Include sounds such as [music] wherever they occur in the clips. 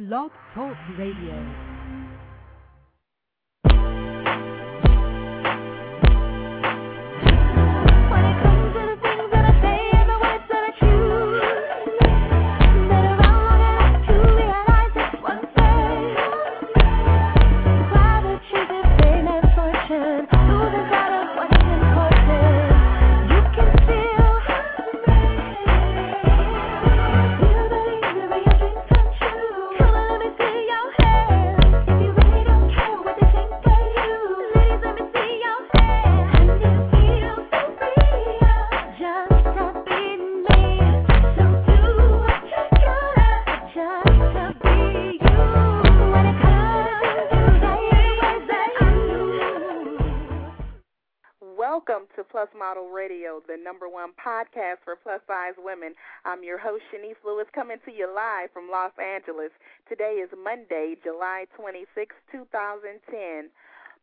Blog Talk Radio. Number one podcast for plus size women. I'm your host, Chenese Lewis, coming to you live from Los Angeles. Today is Monday, July 26, 2010.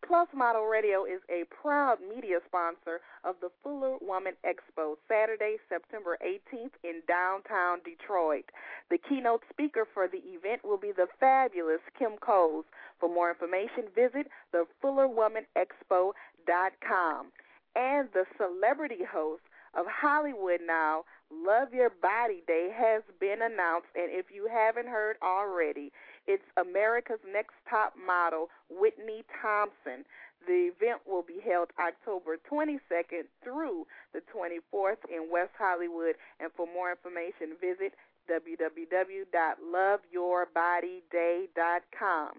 Plus Model Radio is a proud media sponsor of the Fuller Woman Expo, Saturday, September 18th in downtown Detroit. The keynote speaker for the event will be the fabulous Kim Coles. For more information, visit theFullerWomanExpo.com. And the celebrity host of Hollywood Now, Love Your Body Day, has been announced. And if you haven't heard already, it's America's Next Top Model, Whitney Thompson. The event will be held October 22nd through the 24th in West Hollywood. And for more information, visit www.loveyourbodyday.com.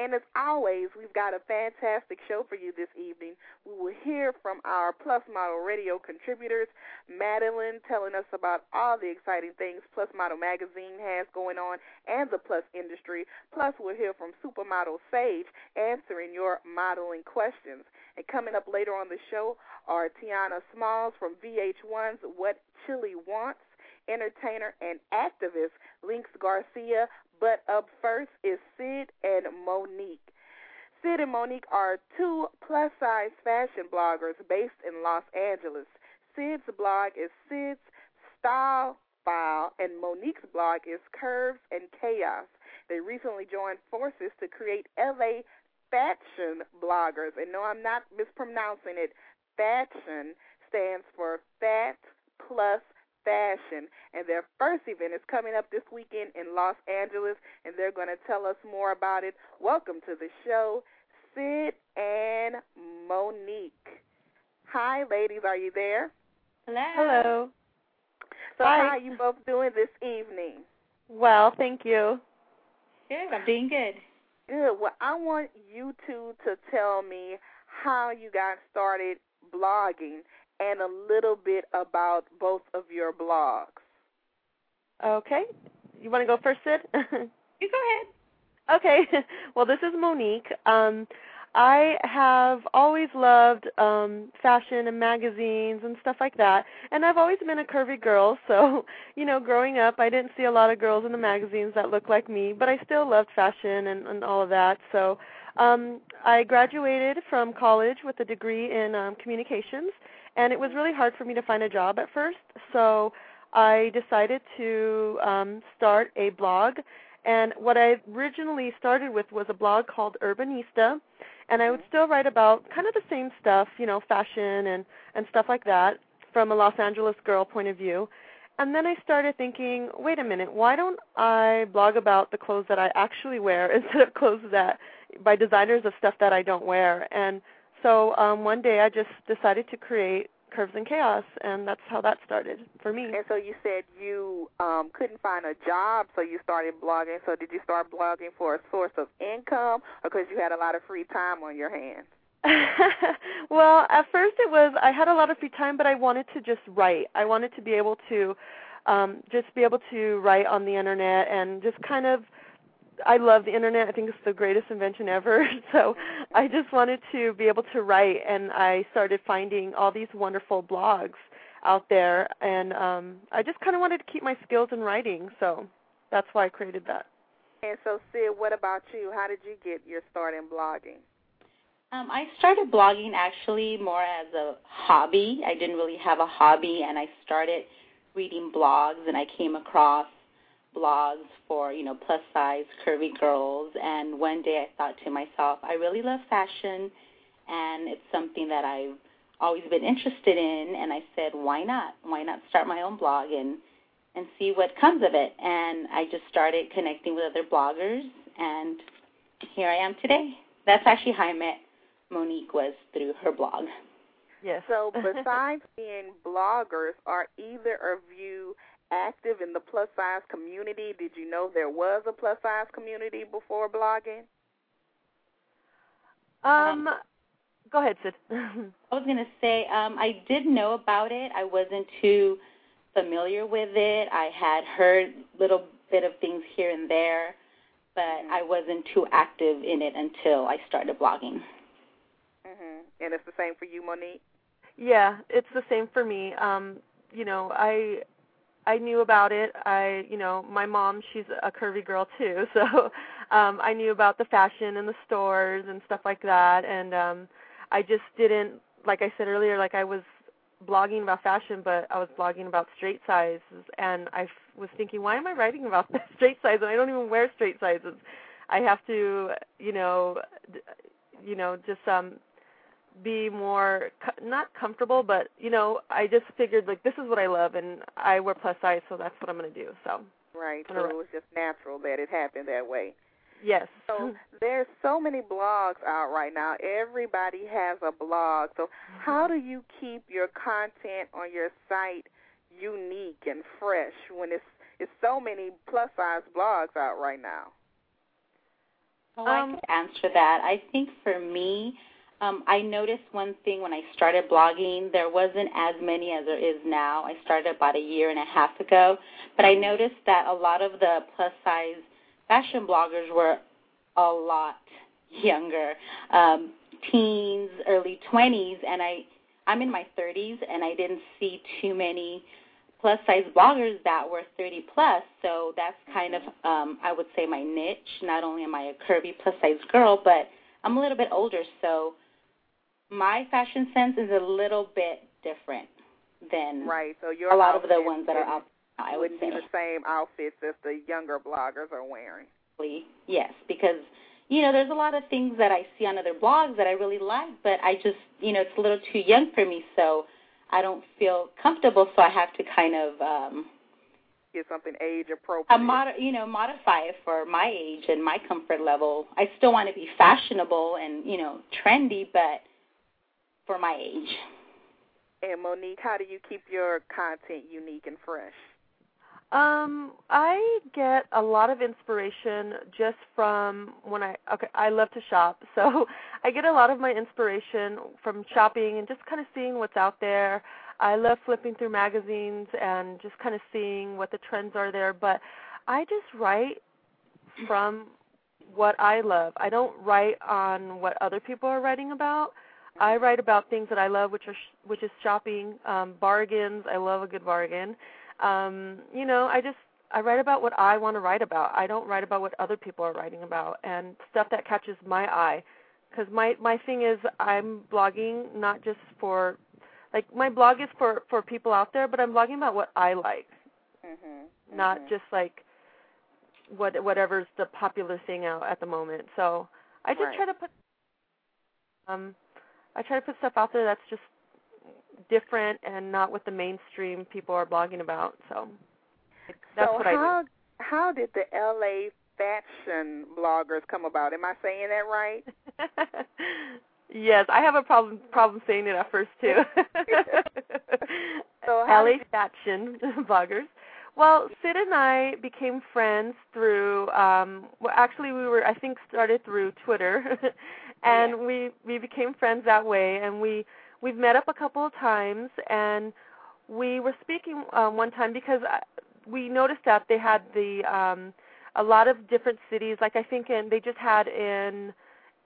And as always, we've got a fantastic show for you this evening. We will hear from our Plus Model Radio contributors, Madeline telling us about all the exciting things Plus Model Magazine has going on and the Plus industry. Plus, we'll hear from Supermodel Sage answering your modeling questions. And coming up later on the show are Tionna Smalls from VH1's What Chilli Wants, entertainer and activist Lynx Garcia. But up first is Cid and Monique. Cid and Monique are two plus size fashion bloggers based in Los Angeles. Cid's blog is Cid's Style File, and Monique's blog is Curves and Chaos. They recently joined forces to create LA Fatshion Bloggers. And no, I'm not mispronouncing it. Fatshion stands for Fat Plus Fashion. And their first event is coming up this weekend in Los Angeles, and they're going to tell us more about it. Welcome to the show, Cid and Monique. Hi, ladies. Are you there? Hello. Hello. So, Hi. how are you both doing this evening? Well, thank you. Good. I'm doing good. Good. Well, I want you two to tell me how you got started blogging and a little bit about both of your blogs. Okay. You want to go first, Cid? [laughs] You go ahead. okay. [laughs] Well, this is Monique. Um, I have always loved um fashion and magazines and stuff like that. And I've always been a curvy girl, so, [laughs] you know, growing up I didn't see a lot of girls in the magazines that looked like me, but I still loved fashion and, and all of that. So, um I graduated from college with a degree in um communications, and it was really hard for me to find a job at first. So, I decided to um start a blog and what I originally started with was a blog called Urbanista, and I would still write about kind of the same stuff, you know, fashion and and stuff like that from a Los Angeles girl point of view. And then I started thinking, wait a minute, why don't I blog about the clothes that I actually wear [laughs] instead of clothes that by designers of stuff that I don't wear? And so um one day I just decided to create Curves and Chaos, and that's how that started for me. And so you said you um, couldn't find a job, so you started blogging. So did you start blogging for a source of income, or because you had a lot of free time on your hands? [laughs] well, at first it was I had a lot of free time, but I wanted to just write. I wanted to be able to um just be able to write on the internet and just kind of I love the internet. I think it's the greatest invention ever. [laughs] So I just wanted to be able to write and I started finding all these wonderful blogs out there and um I just kind of wanted to keep my skills in writing. So that's why I created that. And so, Cid, what about you? How did you get your start in blogging? Um, I started blogging actually more as a hobby. I didn't really have a hobby, and I started reading blogs, and I came across blogs for, you know, plus size curvy girls and one day I thought to myself, I really love fashion and it's something that I've always been interested in and I said, why not? Why not start my own blog and and see what comes of it? And I just started connecting with other bloggers and here I am today. That's actually how I met Monique was through her blog. Yes. So besides being bloggers, are either of you active in the plus size community? Did you know there was a plus size community before blogging? um, go ahead, Cid. [laughs] I was going to say um, I did know about it. I wasn't too familiar with it. I had heard little bit of things here and there, but I wasn't too active in it until I started blogging. Mhm. And it's the same for you, Monique. Yeah, it's the same for me. Um, you know, I I knew about it. I, you know, my mom, she's a curvy girl too, [laughs] so um I knew about the fashion and the stores and stuff like that and um I just didn't like I said earlier like I was blogging about fashion, but I was blogging about straight sizes and I f- was thinking, why am I writing about [laughs] straight size and I don't even wear straight sizes. I have to, you know, d- you know, just um be more co- not comfortable, but you know, I just figured like this is what I love, and I wear plus size, so that's what I'm going to do. So Right. All So it was just natural that it happened that way. yes, So [laughs] there's so many blogs out right now. Everybody has a blog. So how do you keep your content on your site unique and fresh when it's it's so many plus size blogs out right now? Oh, I Um, could answer that. I think for me, um, I noticed one thing when I started blogging. There wasn't as many as there is now. I started about a year and a half ago, but I noticed that a lot of the plus size fashion bloggers were a lot [laughs] younger, um, teens, early 20s, and I I'm in my 30s, and I didn't see too many plus size bloggers that were 30 plus. So that's kind of, um, I would say, my niche. Not only am I a curvy plus size girl, but I'm a little bit older. So my fashion sense is a little bit different than Right. So your a lot of the ones that are out. I would be the same outfits as the younger bloggers are wearing. Yes, because you know, there's a lot of things that I see on other blogs that I really like, but I just, you know, it's a little too young for me, so I don't feel comfortable. So I have to kind of, um, Get something age appropriate. I mod- you know, modify it for my age and my comfort level. I still want to be fashionable and you know, trendy, but for my age. and Monique, how do you keep your content unique and fresh? Um, I get a lot of inspiration just from when I okay, I love to shop. [laughs] So I get a lot of my inspiration from shopping and just kind of seeing what's out there. I love flipping through magazines and just kind of seeing what the trends are there, but I just write from what I love. I don't write on what other people are writing about. I write about things that I love, which are sh- which is shopping, um, bargains. I love a good bargain um you know i just i write about what i want to write about i don't write about what other people are writing about and stuff that catches my eye because my my thing is i'm blogging not just for like my blog is for for people out there but i'm blogging about what i like Mhm. not mhm. just like what whatever's the popular thing out at the moment so i just Right. try to put um i try to put stuff out there that's just different and not what the mainstream people are blogging about so that's so what how how did the LA fatshion bloggers come about? Am I saying that right? [laughs] Yes, I have a problem problem saying it at first too. [laughs] So LA fatshion [laughs] bloggers. Well, Cid and I became friends through um well actually we were I think started through Twitter and we we became friends that way and we we've met up a couple of times and we were speaking um one time because I, we noticed that they had the um a lot of different cities. Like I think in they just had in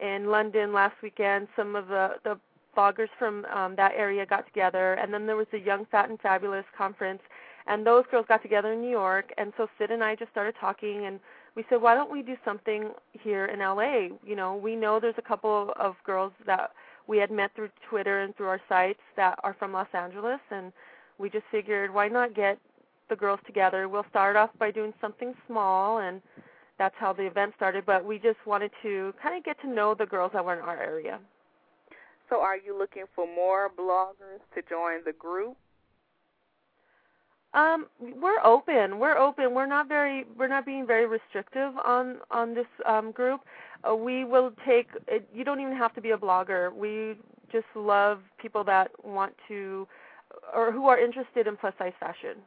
in London last weekend some of the the bloggers from um that area got together and then there was the Young Fat and Fabulous conference and those girls got together in New York and so Cid and I just started talking and we said why don't we do something here in LA you know we know there's a couple of girls that we had met through Twitter and through our sites that are from Los Angeles and we just figured why not get the girls together. We'll start off by doing something small, and that's how the event started. But we just wanted to kind of get to know the girls that were in our area. So, are you looking for more bloggers to join the group? Um, we're open. We're open. We're not very. We're not being very restrictive on on this um, group. Uh, we will take. It, you don't even have to be a blogger. We just love people that want to, or who are interested in plus size fashion.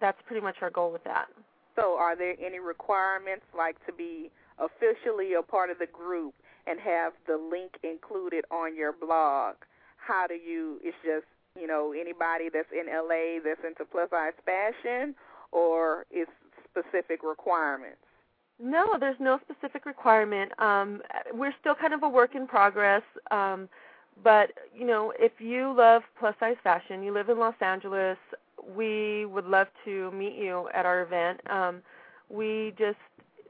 That's pretty much our goal with that. So, are there any requirements like to be officially a part of the group and have the link included on your blog? How do you? It's just you know anybody that's in LA that's into plus size fashion, or is specific requirements? No, there's no specific requirement. Um, we're still kind of a work in progress. Um, but you know, if you love plus size fashion, you live in Los Angeles, we would love to meet you at our event. Um, we just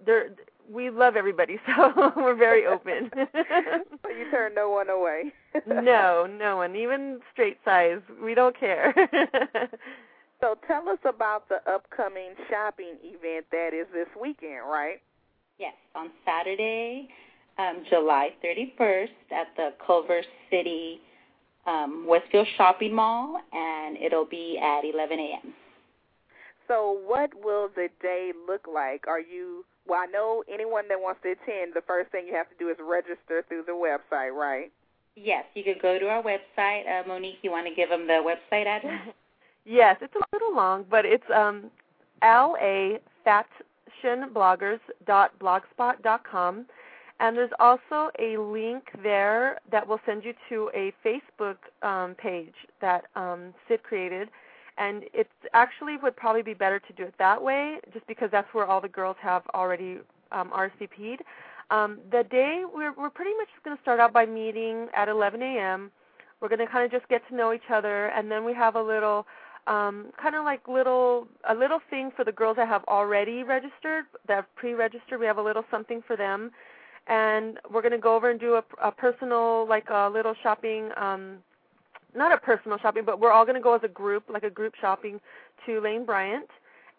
there we love everybody, [laughs] so we're very open. [laughs] so you turn no one away. [laughs] no, no one, even straight size. We don't care. so tell us about the upcoming shopping event that is this weekend, right? Yes, on Saturday, um, July 31st at the Culver City um, Westfield Shopping Mall, and it'll be at 11 a.m. So, what will the day look like? Are you well? I know anyone that wants to attend, the first thing you have to do is register through the website, right? Yes, you could go to our website. Uh, Monique, you want to give them the website address? [laughs] yes, it's a little long, but it's um, lafatshionbloggers.blogspot.com. And there's also a link there that will send you to a Facebook um, page that um, Cid created. And it actually would probably be better to do it that way, just because that's where all the girls have already um, RSVP'd. Um, the day we're we're pretty much going to start out by meeting at 11 a.m. We're going to kind of just get to know each other, and then we have a little um, kind of like little a little thing for the girls that have already registered, that have pre-registered. We have a little something for them, and we're going to go over and do a, a personal, like a little shopping. Um, not a personal shopping, but we're all going to go as a group, like a group shopping to Lane Bryant.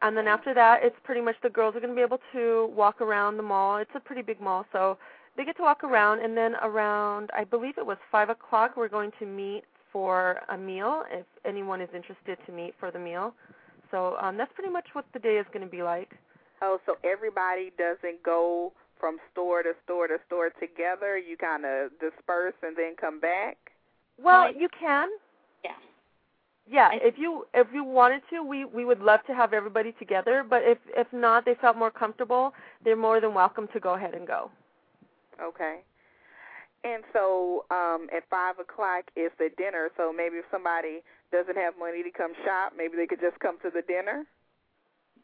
And then after that, it's pretty much the girls are going to be able to walk around the mall. It's a pretty big mall, so they get to walk around. And then around, I believe it was five o'clock, we're going to meet for a meal if anyone is interested to meet for the meal. So um, that's pretty much what the day is going to be like. Oh, so everybody doesn't go from store to store to store together? You kind of disperse and then come back? Well, you can. Yeah. Yeah, if you if you wanted to, we we would love to have everybody together. But if if not, they felt more comfortable, they're more than welcome to go ahead and go. Okay. And so um, at five o'clock is the dinner. So maybe if somebody doesn't have money to come shop, maybe they could just come to the dinner.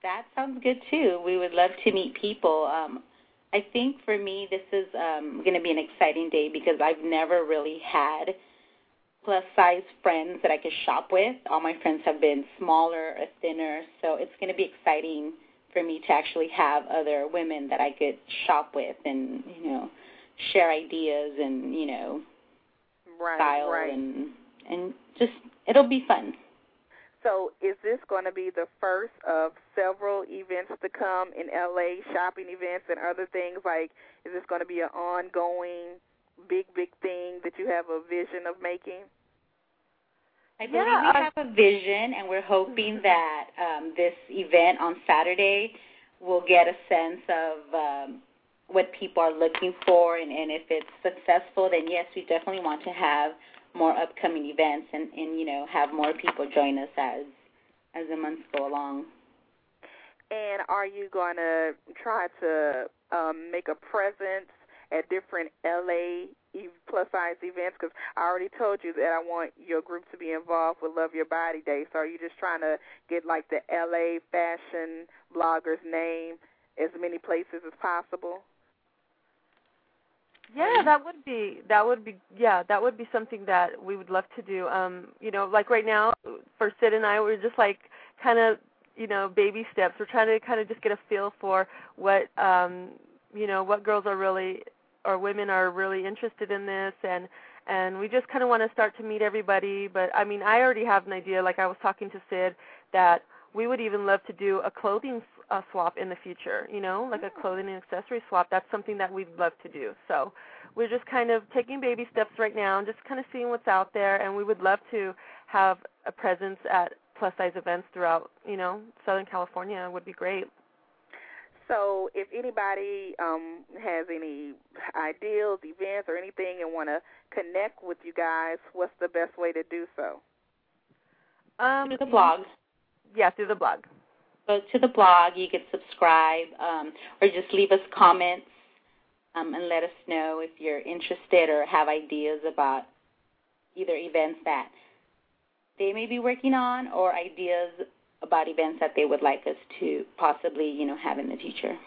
That sounds good too. We would love to meet people. Um, I think for me, this is um, going to be an exciting day because I've never really had plus size friends that I could shop with. All my friends have been smaller or thinner, so it's going to be exciting for me to actually have other women that I could shop with and you know share ideas and you know right, style right. and and just it'll be fun. So, is this going to be the first of several events to come in LA, shopping events and other things? Like, is this going to be an ongoing, big, big thing that you have a vision of making? I believe Yeah, we I- have a vision, and we're hoping that um, this event on Saturday will get a sense of um, what people are looking for, and, and if it's successful, then yes, we definitely want to have more upcoming events, and, and you know have more people join us as as the months go along. And are you going to try to um, make a presence at different LA plus size events? Because I already told you that I want your group to be involved with Love Your Body Day. So are you just trying to get like the LA fatshion blogger's name as many places as possible? Yeah, that would be that would be yeah, that would be something that we would love to do. Um, you know, like right now for Cid and I we're just like kind of, you know, baby steps. We're trying to kind of just get a feel for what um, you know, what girls are really or women are really interested in this and and we just kind of want to start to meet everybody, but I mean, I already have an idea like I was talking to Cid that we would even love to do a clothing uh, swap in the future. You know, like a clothing and accessory swap. That's something that we'd love to do. So we're just kind of taking baby steps right now and just kind of seeing what's out there. And we would love to have a presence at plus size events throughout, you know, Southern California would be great. So, if anybody um, has any ideals, events, or anything, and want to connect with you guys, what's the best way to do so? Um, Through the blog. Yeah, through the blog. Go to the blog. You can subscribe um, or just leave us comments um, and let us know if you're interested or have ideas about either events that they may be working on or ideas about events that they would like us to possibly, you know, have in the future.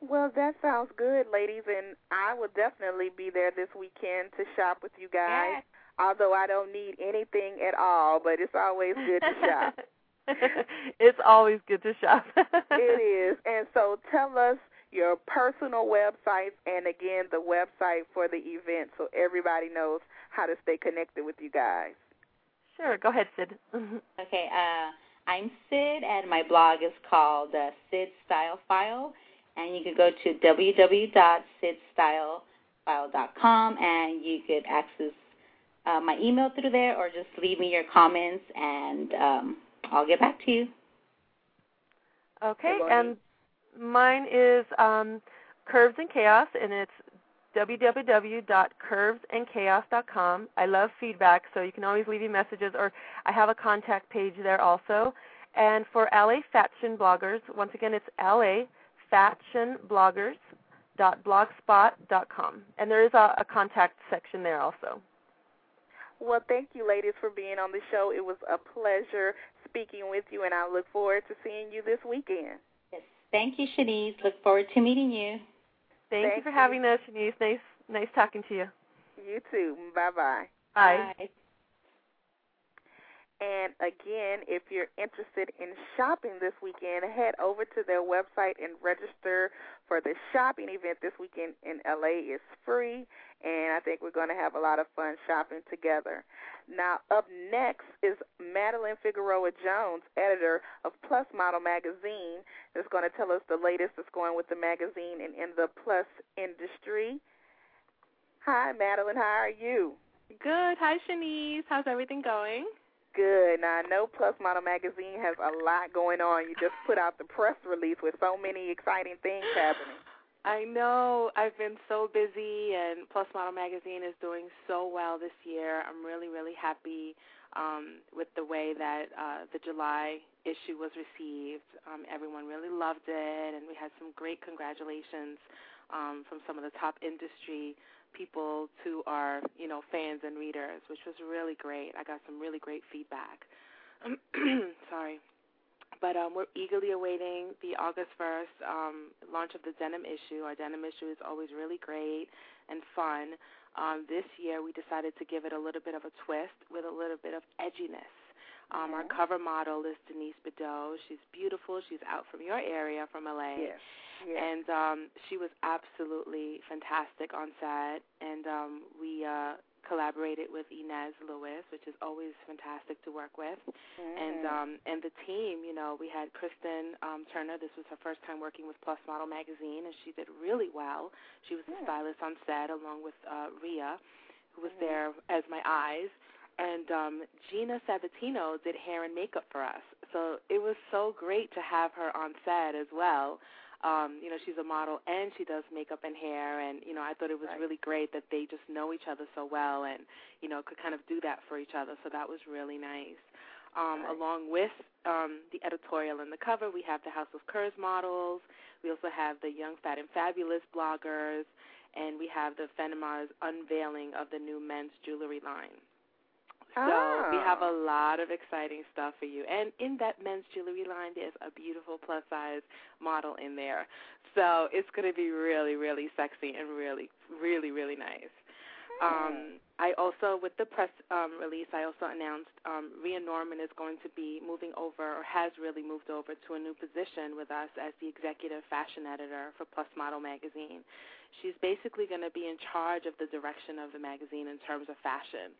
Well, that sounds good, ladies, and I will definitely be there this weekend to shop with you guys. Yes. Although I don't need anything at all, but it's always good to shop. [laughs] it's always good to shop. it [laughs] is. And so tell us your personal websites and again the website for the event so everybody knows how to stay connected with you guys. Sure, go ahead, Cid. [laughs] Okay, uh, I'm Cid, and my blog is called uh, Cid Style File, and you could go to www.cidstylefile.com, and you could access uh, my email through there, or just leave me your comments, and um, I'll get back to you. Okay, and mine is um, Curves and Chaos, and it's www.curvesandchaos.com. I love feedback, so you can always leave me messages, or I have a contact page there also. And for LA Fatshion Bloggers, once again, it's LA Fatshion Bloggers.blogspot.com, and there is a, a contact section there also. Well, thank you, ladies, for being on the show. It was a pleasure speaking with you, and I look forward to seeing you this weekend. Yes. Thank you, Chenese. Look forward to meeting you. Thank, you for you. having us, Chenese. Nice, nice talking to you. You too. Bye bye. Bye. And again, if you're interested in shopping this weekend, head over to their website and register for the shopping event this weekend in LA. It's free, and I think we're going to have a lot of fun shopping together. Now, up next is Madeline Figueroa Jones, editor of Plus Model Magazine, is going to tell us the latest that's going with the magazine and in the plus industry. Hi, Madeline. How are you? Good. Hi, Chenese. How's everything going? Good. Now, I know Plus Model Magazine has a lot going on. You just put out the press release with so many exciting things happening. I know I've been so busy, and Plus Model Magazine is doing so well this year. I'm really, really happy um, with the way that uh, the July issue was received. Um, everyone really loved it, and we had some great congratulations um, from some of the top industry people to our, you know, fans and readers, which was really great. I got some really great feedback. [clears throat] Sorry. But um, we're eagerly awaiting the August 1st um, launch of the denim issue. Our denim issue is always really great and fun. Um, this year, we decided to give it a little bit of a twist with a little bit of edginess. Um, Our cover model is Denise Bidot. She's beautiful. She's out from your area, from LA. Yes. Yes. And um, she was absolutely fantastic on set. And um, we uh, collaborated with Inez Lewis, which is always fantastic to work with. And Mhm. um, and the team, you know, we had Kristen um, Turner. This was her first time working with Plus Model Magazine, and she did really well. She was the stylist on set, along with uh, Ria, who was Mhm. there as my eyes. And um, Gina Sabatino did hair and makeup for us. So it was so great to have her on set as well. Um, you know, she's a model and she does makeup and hair and, you know, I thought it was Right. really great that they just know each other so well and, you know, could kind of do that for each other. So that was really nice. Um, Right. Along with um, the editorial and the cover, we have the House of Curves models. We also have the Young, Fat, and Fabulous bloggers, and we have the Fenimars unveiling of the new men's jewelry line. So we have a lot of exciting stuff for you. And in that men's jewelry line, there's a beautiful plus size model in there. So it's going to be really, really sexy and really, really, really nice. Um, I also, with the press um, release, I also announced um, Rhea Norman is going to be moving over, or has really moved over to a new position with us as the executive fashion editor for Plus Model magazine. She's basically going to be in charge of the direction of the magazine in terms of fashion.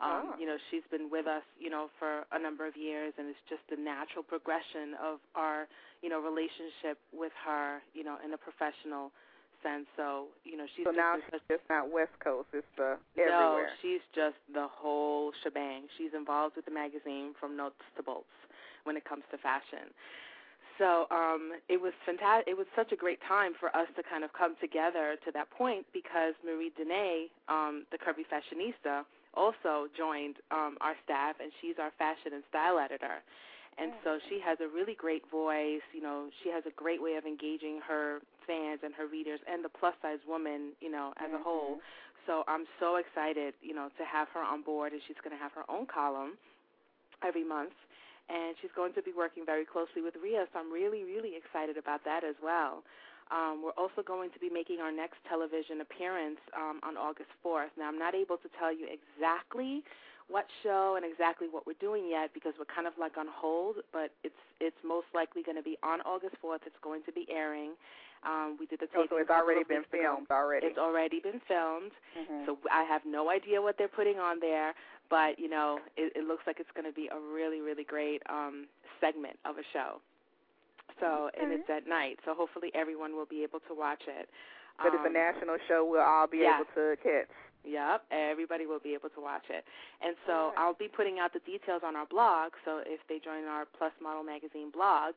Um, Oh. You know, she's been with us, you know, for a number of years, and it's just the natural progression of our, you know, relationship with her, you know, in a professional sense. So, you know, she's so now she's such just not West Coast; it's the no, everywhere. she's just the whole shebang. She's involved with the magazine from nuts to bolts when it comes to fashion. So um, it was fantastic. It was such a great time for us to kind of come together to that point because Marie Denee, um, the Curvy Fashionista, also joined um, our staff, and she's our fashion and style editor. And so she has a really great voice. You know, she has a great way of engaging her fans and her readers and the plus size woman, you know, as a whole. So I'm so excited, you know, to have her on board, and she's going to have her own column every month, and she's going to be working very closely with Ria. So I'm really, really excited about that as well. Um, we're also going to be making our next television appearance um, on August 4th. Now, I'm not able to tell you exactly what show and exactly what we're doing yet because we're kind of like on hold, but it's it's most likely going to be on August 4th. It's going to be airing. Um, we did the Oh, so it's already been ago. filmed already. It's already been filmed. Mhm. So I have no idea what they're putting on there, but you know, it, it looks like it's going to be a really, really great um, segment of a show. So and it's at night, so hopefully everyone will be able to watch it. but it's a Um, national show. We'll all be yeah. able to catch. Yep, everybody will be able to watch it. And so Alright. I'll be putting out the details on our blog. So if they join our Plus Model Magazine blog,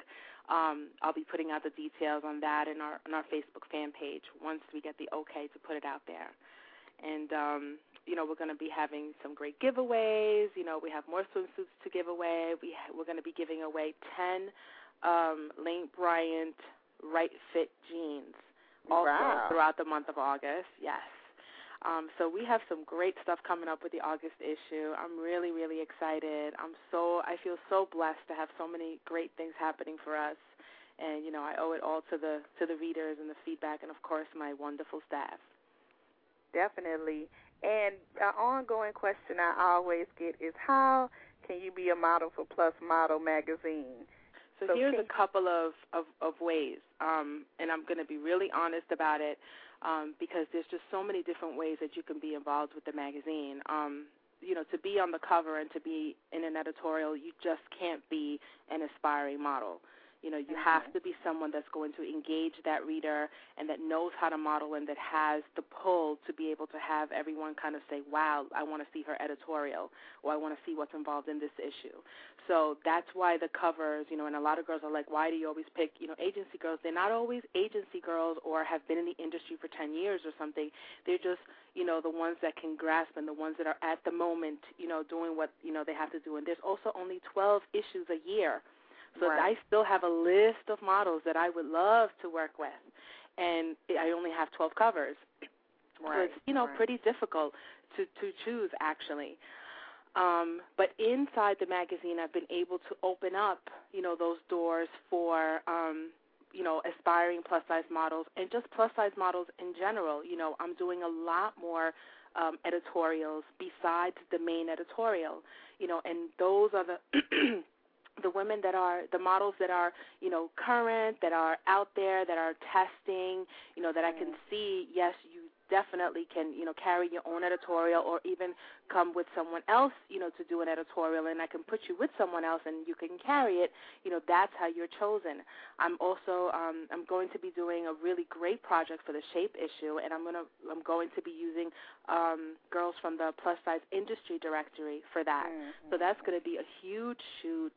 um, I'll be putting out the details on that in our on our Facebook fan page once we get the okay to put it out there. And um, you know, we're going to be having some great giveaways. You know, we have more swimsuits to give away. We ha- we're going to be giving away 10 um, Lane Bryant Right Fit jeans also Wow. throughout the month of August. Yes. Um, so we have some great stuff coming up with the August issue. I'm really, really excited. I'm so I feel so blessed to have so many great things happening for us. And you know, I owe it all to the to the readers and the feedback and of course my wonderful staff. Definitely. And an ongoing question I always get is how can you be a model for Plus Model magazine? So, So here's a couple of, of, of ways, um, and I'm going to be really honest about it um, because there's just so many different ways that you can be involved with the magazine. Um, you know, to be on the cover and to be in an editorial, you just can't be an aspiring model. You know, you have mm-hmm. to be someone that's going to engage that reader and that knows how to model and that has the pull to be able to have everyone kind of say, wow, I want to see her editorial or I want to see what's involved in this issue. So that's why the covers, you know, and a lot of girls are like, why do you always pick, you know, agency girls? They're not always agency girls or have been in the industry for 10 years or something. They're just, you know, the ones that can grasp and the ones that are at the moment, you know, doing what, you know, they have to do. And there's also only 12 issues a year. So Right. I still have a list of models that I would love to work with. And I only have 12 covers. Right. [clears throat] So it's, you know, right. pretty difficult to, to choose actually. Um, but inside the magazine, I've been able to open up, you know, those doors for, um, you know, aspiring plus size models and just plus size models in general. You know, I'm doing a lot more um, editorials besides the main editorial. You know, and those are the [clears throat] the women that are the models that are you know current that are out there that are testing you know that I can see yes you definitely can you know carry your own editorial or even come with someone else you know to do an editorial and I can put you with someone else and you can carry it. You know that's how you're chosen. I'm also um I'm going to be doing a really great project for the shape issue and I'm going to I'm going to be using um girls from the plus size industry directory for that. Mm-hmm. so that's going to be a huge shoot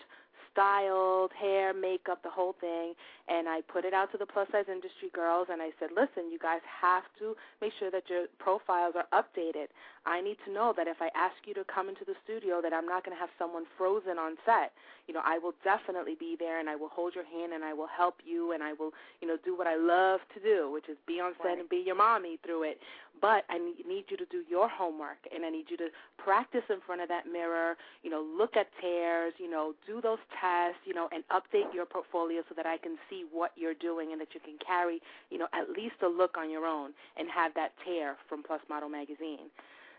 styled, hair, makeup, the whole thing. And I put it out to the plus size industry girls and I said, listen, you guys have to make sure that your profiles are updated. I need to know that if I ask you to come into the studio that I'm not going to have someone frozen on set. You know, I will definitely be there and I will hold your hand and I will help you and I will, you know, do what I love to do, which is be on set Right. and be your mommy through it. But I need, need you to do your homework and I need you to practice in front of that mirror, you know, look at tears, you know, do those tests, you know, and update your portfolio so that I can see what you're doing and that you can carry, you know, at least a look on your own and have that tear from Plus Model Magazine.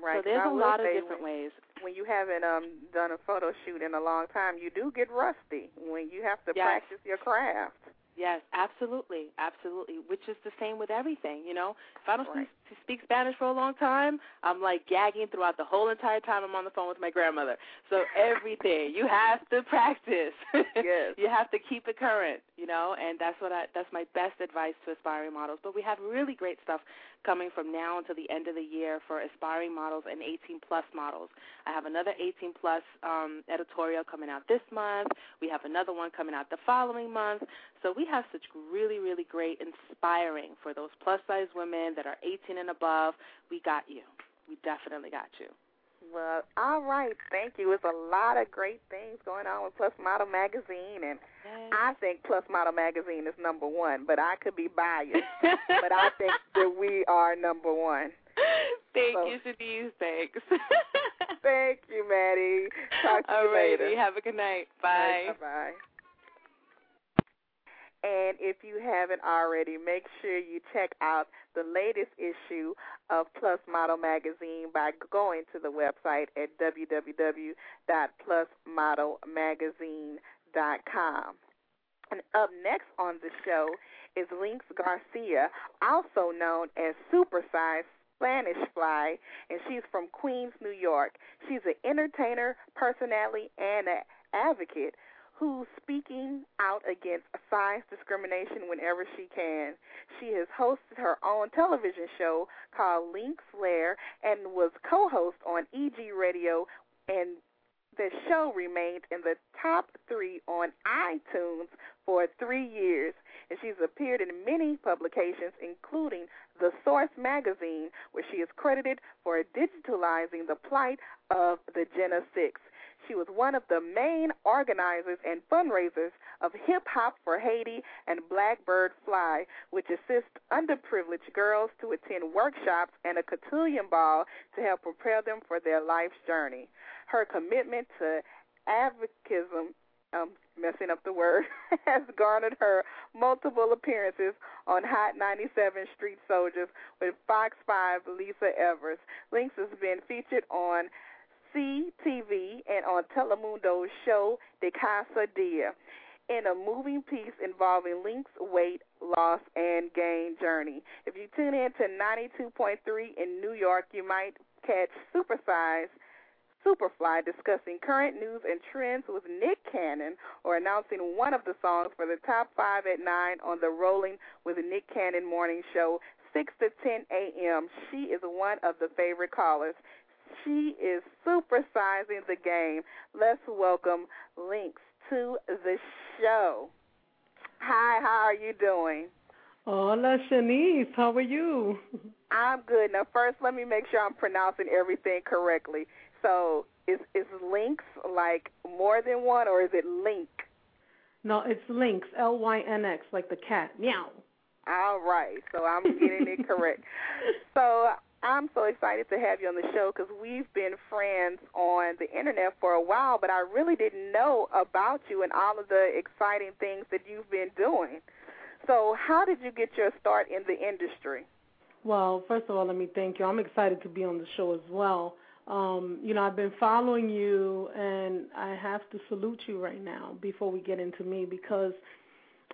Right. So there's a lot of say different when, ways. when you haven't um done a photo shoot in a long time, you do get rusty when you have to Yes. practice your craft. Yes, absolutely, absolutely. Which is the same with everything, you know. If I don't Right. speak, speak Spanish for a long time, I'm like gagging throughout the whole entire time I'm on the phone with my grandmother. So everything you have to practice. [laughs] Yes. you have to keep it current, you know. And that's what I. That's my best advice to aspiring models. But we have really great stuff coming from now until the end of the year for aspiring models and 18 plus models. I have another 18 plus um, editorial coming out this month. We have another one coming out the following month. So we have such really, really great inspiring for those plus size women that are 18 and above. We got you. We definitely got you. Well, all right. Thank you. It's a lot of great things going on with Plus Model Magazine, and I think Plus Model Magazine is number one, but I could be biased. [laughs] but I think that we are number one. Thank So- you, Chenese. Thanks. Thank you, Maddie. Talk to you later. Have a good night. Bye. Bye. And if you haven't already, make sure you check out the latest issue of Plus Model Magazine by going to the website at www.plusmodelmagazine.com. And up next on the show is Lynx Garcia, also known as Supersize Spanish Fly, and she's from Queens, New York. She's an entertainer, personality, and an advocate who's speaking out against size discrimination whenever she can. She has hosted her own television show called Link's Lair and was co-host on EG Radio and the show remained in the top three on iTunes for three years, and she's appeared in many publications, including The Source magazine, where she is credited for digitalizing the plight of the Jena Six. She was one of the main organizers and fundraisers of Hip Hop for Haiti and Blackbird Fly, which assists underprivileged girls to attend workshops and a cotillion ball to help prepare them for their life's journey. Her commitment to advocism, um, messing up the word, [laughs] has garnered her multiple appearances on Hot 97 Street Soldiers with Fox 5 Lisa Evers. Lynx has been featured on CTV and on Telemundo's show De Casa Dia in a moving piece involving Lynx's weight loss and gain journey. If you tune in to 92.3 in New York, you might catch Supersize Superfly discussing current news and trends with Nick Cannon or announcing one of the songs for the top five at 9 on the Rolling with Nick Cannon morning show, 6 to 10 a.m. She is one of the favorite callers. She is supersizing the game. Let's welcome Lynx to the show. Hi, how are you doing? Hola, Chenese. How are you? [laughs] I'm good. Now, first, let me make sure I'm pronouncing everything correctly. So, is is links like more than one, or is it link? No, it's Lynx, L Y N X, like the cat. Meow. All right. So I'm getting it [laughs] correct. So I'm so excited to have you on the show because we've been friends on the internet for a while, but I really didn't know about you and all of the exciting things that you've been doing. So, how did you get your start in the industry? Well, first of all, let me thank you. I'm excited to be on the show as well. Um, you know, I've been following you, and I have to salute you right now before we get into me because,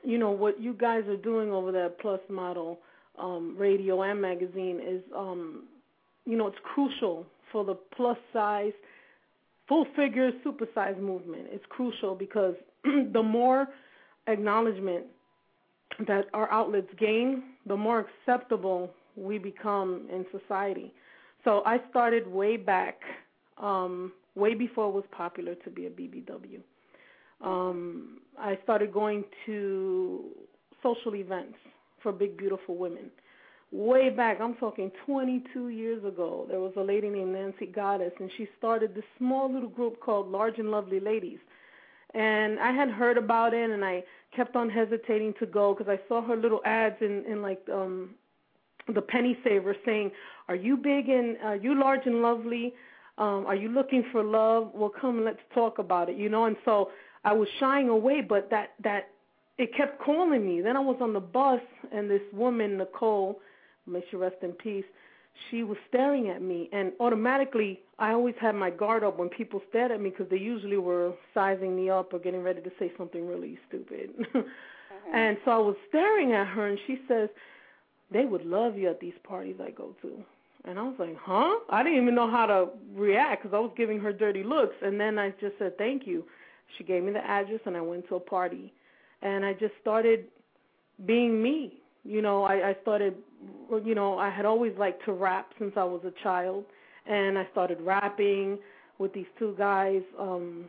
you know, what you guys are doing over there, Plus Model um, Radio and magazine, is, um, you know, it's crucial for the plus size, full figure, super size movement. It's crucial because [clears throat] the more acknowledgement that our outlets gain, the more acceptable we become in society. So I started way back, um, way before it was popular to be a BBW. Um, I started going to social events for big, beautiful women. Way back, I'm talking 22 years ago, there was a lady named Nancy Goddess, and she started this small little group called Large and Lovely Ladies. And I had heard about it, and I kept on hesitating to go because I saw her little ads in, in like um, the penny saver saying, "Are you big and are you large and lovely? Um, are you looking for love? Well, come, let's talk about it." You know, and so I was shying away, but that that it kept calling me. Then I was on the bus, and this woman, Nicole, may she rest in peace, she was staring at me, and automatically I always had my guard up when people stared at me because they usually were sizing me up or getting ready to say something really stupid. [laughs] Uh-huh. And so I was staring at her, and she says, "They would love you at these parties I go to." And I was like, "Huh?" I didn't even know how to react because I was giving her dirty looks. And then I just said, "Thank you." She gave me the address, and I went to a party, and I just started being me. You know, I, I started, you know, I had always liked to rap since I was a child, and I started rapping with these two guys, um,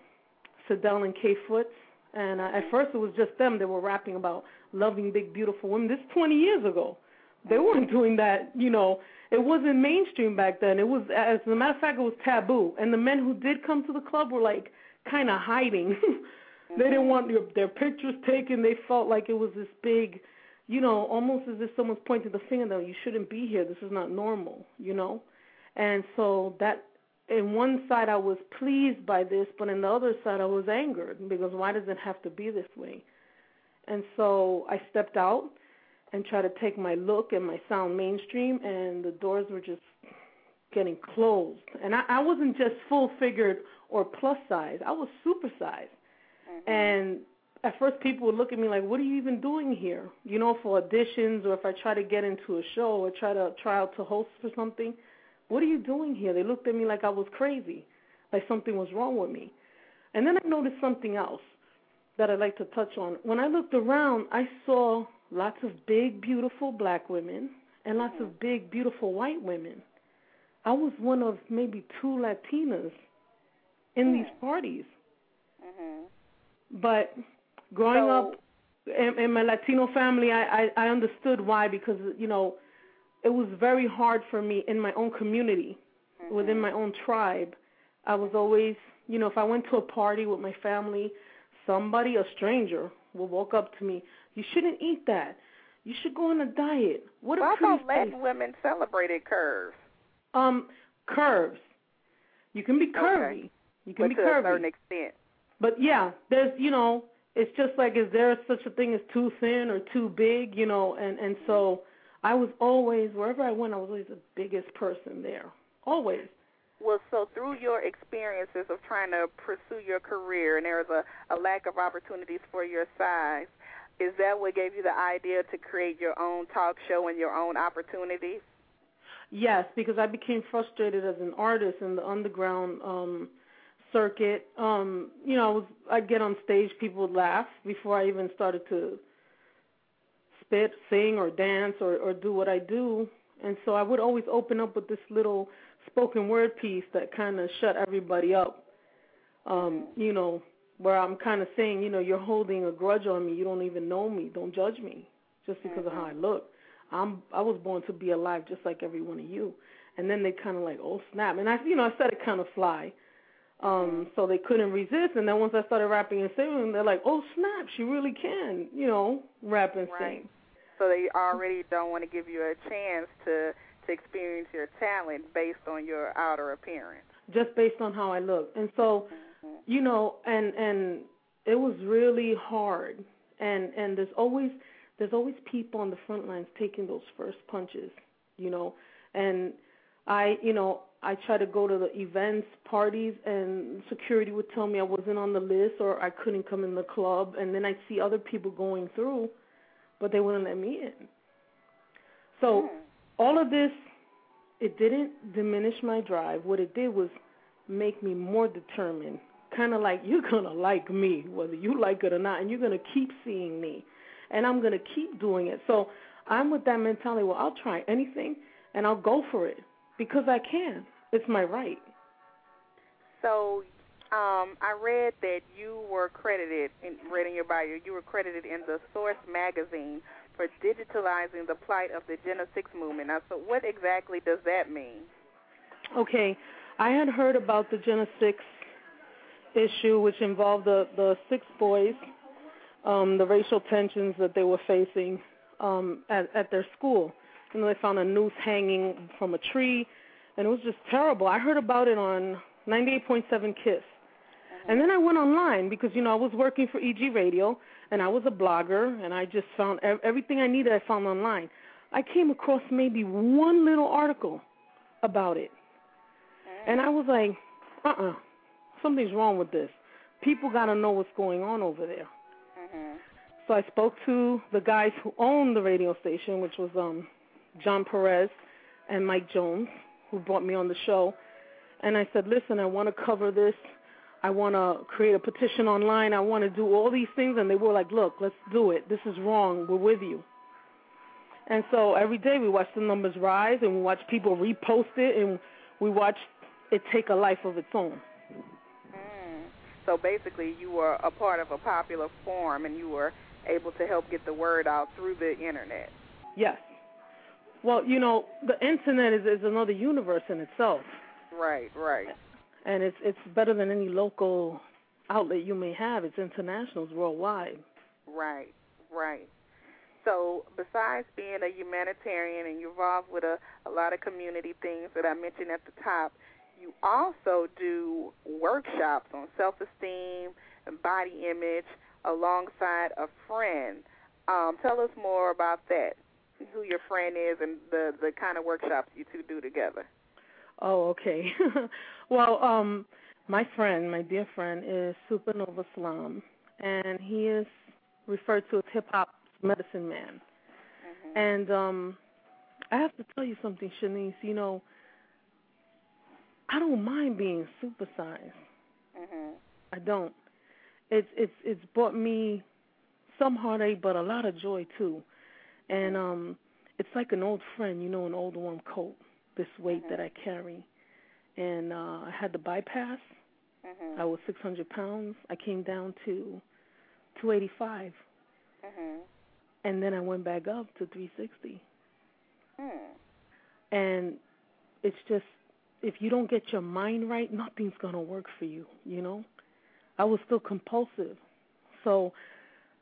Sadell and K Foots. And uh, at first it was just them. They were rapping about loving big, beautiful women. This 20 years ago. They weren't doing that, you know. It wasn't mainstream back then. It was, as a matter of fact, it was taboo. And the men who did come to the club were like kind of hiding. [laughs] they didn't mm-hmm. want their, their pictures taken. They felt like it was this big, you know, almost as if someone's pointing the finger at them. You shouldn't be here. This is not normal, you know. And so that, in one side, I was pleased by this, but in the other side, I was angered because why does it have to be this way? And so I stepped out and tried to take my look and my sound mainstream, and the doors were just getting closed. And I, I wasn't just full figured or plus size, I was super size. Mm-hmm. And at first, people would look at me like, "What are you even doing here?" You know, for auditions or if I try to get into a show or try to try out to host for something. What are you doing here? They looked at me like I was crazy, like something was wrong with me. And then I noticed something else that I'd like to touch on. When I looked around, I saw lots of big, beautiful black women and lots of mm-hmm. big, beautiful white women. I was one of maybe two Latinas in hmm. these parties. Mm-hmm. But growing So- up in, in my Latino family, I, I I understood why because you know it was very hard for me in my own community, within my own tribe. I was always, you know, if I went to a party with my family, somebody, a stranger, will walk up to me. You shouldn't eat that. You should go on a diet. What a Well, I pretty thought. Latin women celebrated curves, Um, curves. You can be curvy. You can but be to curvy. a certain extent. But yeah, there's you know, it's just like is there such a thing as too thin or too big, you know, and and so I was always wherever I went, I was always the biggest person there, always. Well, so through your experiences of trying to pursue your career, and there was a, a lack of opportunities for your size, is that what gave you the idea to create your own talk show and your own opportunities? Yes, because I became frustrated as an artist in the underground um circuit. Um, you know, I was I'd get on stage, people would laugh before I even started to spit, sing or dance or or do what I do. And so I would always open up with this little spoken word piece that kind of shut everybody up. Um, you know, where I'm kind of saying, you know, you're holding a grudge on me. You don't even know me. Don't judge me just because of how I look. I'm I was born to be alive just like every one of you. And then they kind of like, oh snap. And I, you know, I said it kind of fly. Um, so they couldn't resist. And then once I started rapping and singing, they're like, oh snap, she really can, you know, rap and Right. sing. So they already don't want to give you a chance to to experience your talent based on your outer appearance. just based on how I look. And so, you know, and and it was really hard. And and there's always there's always people on the front lines taking those first punches, you know. And I, you know, I try to go to the events, parties, and security would tell me I wasn't on the list or I couldn't come in the club. And then I'd see other people going through, but they wouldn't let me in. So hmm. all of this, it didn't diminish my drive. What it did was make me more determined. Kind of like you're gonna like me, whether you like it or not, and you're gonna keep seeing me, and I'm gonna keep doing it. So I'm with that mentality. Well, I'll try anything, and I'll go for it because I can. It's my right. So um, I read that you were credited, in, read in your bio, you were credited in the Source magazine for digitalizing the plight of the Jena Six movement. Now, so what exactly does that mean? Okay, I had heard about the Jena Six issue, which involved the the six boys, um, the racial tensions that they were facing um, at at their school. You know, they found a noose hanging from a tree, and it was just terrible. I heard about it on 98.7 Kiss, and then I went online because you know I was working for EG Radio, and I was a blogger, and I just found everything I needed. I found online. I came across maybe one little article about it. And I was like, uh uh something's wrong with this. People got to know what's going on over there. So I spoke to the guys who own the radio station, which was um John Perez and Mike Jones, who brought me on the show. And I said, listen, I want to cover this. I want to create a petition online. I want to do all these things. And they were like, look, let's do it. This is wrong. We're with you. And so every day we watch the numbers rise and we watch people repost it and we watch it take a life of its own. Mm. So basically, you were a part of a popular forum and you were able to help get the word out through the internet. Yes. Well, you know, the internet is, is another universe in itself. Right, right. And it's it's better than any local outlet you may have. It's international, it's worldwide. Right, right. So, besides being a humanitarian and you're involved with a, a lot of community things that I mentioned at the top, you also do workshops on self esteem and body image alongside a friend. Um, tell us more about that, who your friend is, and the, the kind of workshops you two do together. Oh, okay. [laughs] well, um, my friend, my dear friend, is Supernova Slam, and he is referred to as hip hop medicine man. Mm-hmm. And um, I have to tell you something, Chenese. You know, I don't mind being supersized. Mhm. I don't. It's it's it's brought me some heartache, but a lot of joy too. And um, it's like an old friend, you know, an old warm coat. This weight that I carry, and uh, I had the bypass. Mhm. I was 600 pounds. I came down to 285, Mhm. and then I went back up to 360. Hmm. And it's just if you don't get your mind right, nothing's gonna work for you. You know, I was still compulsive, so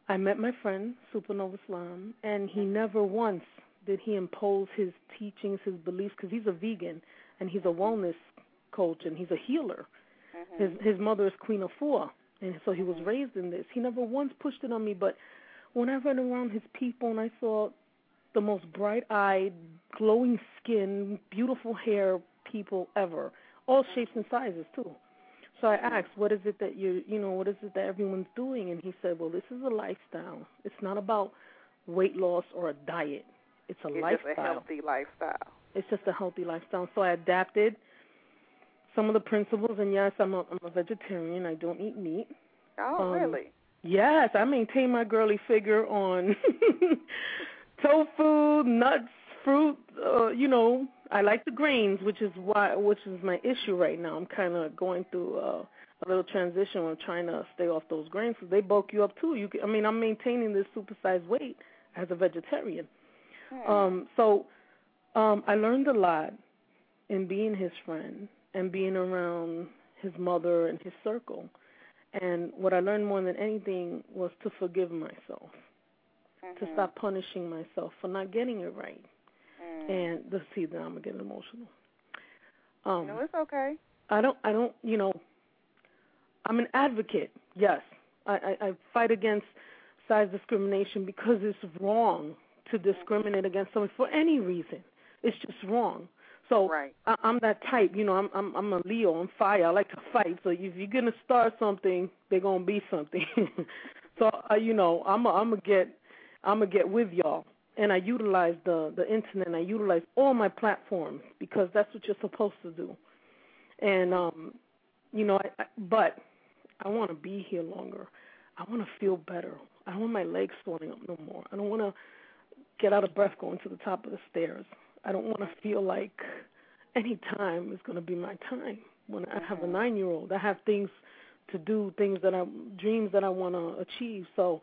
I met my friend Supernova Slam, and he never once did he impose his teachings, his beliefs, because he's a vegan and he's a wellness coach and he's a healer. Mhm. His his mother is Queen Afua, and so he was raised in this. He never once pushed it on me, but when I ran around his people and I saw the most bright-eyed, glowing skin, beautiful hair people ever, all shapes and sizes too. So I asked, "What is it that you, you know, what is it that everyone's doing?" And he said, "Well, this is a lifestyle. It's not about weight loss or a diet. It's a It's lifestyle." just a healthy lifestyle. it's just a healthy lifestyle. So I adapted some of the principles, and yes, I'm a, I'm a vegetarian. I don't eat meat. Oh, Um, really? Yes, I maintain my girly figure on [laughs] tofu, nuts, fruit. Uh, you know, I like the grains, which is why, which is my issue right now. I'm kind of going through uh, a little transition. I'm trying to stay off those grains because they bulk you up too. You, can, I mean, I'm maintaining this supersized weight as a vegetarian. Hmm. Um, so um, I learned a lot in being his friend and being around his mother and his circle. And what I learned more than anything was to forgive myself, to Mhm. stop punishing myself for not getting it right. And let's see, now I'm gonna get emotional. Um, no, it's okay. I don't, I don't, you know, I'm an advocate. Yes, I, I, I fight against size discrimination because it's wrong to discriminate against someone for any reason. It's just wrong. So Right. I, I'm that type. You know, I'm I'm I'm a Leo. I'm fire. I like to fight. So if you're gonna start something, they're gonna be something. [laughs] so uh, you know, I'm a, I'm gonna get I'm gonna get with y'all. And I utilize the the internet. and I utilize all my platforms because that's what you're supposed to do. And um, you know, I, I, but I want to be here longer. I want to feel better. I don't want my legs swelling up no more. I don't want to get out of breath going to the top of the stairs. I don't want to feel like any time is going to be my time. When I have a nine year old, I have things to do, things that I dreams that I want to achieve. So,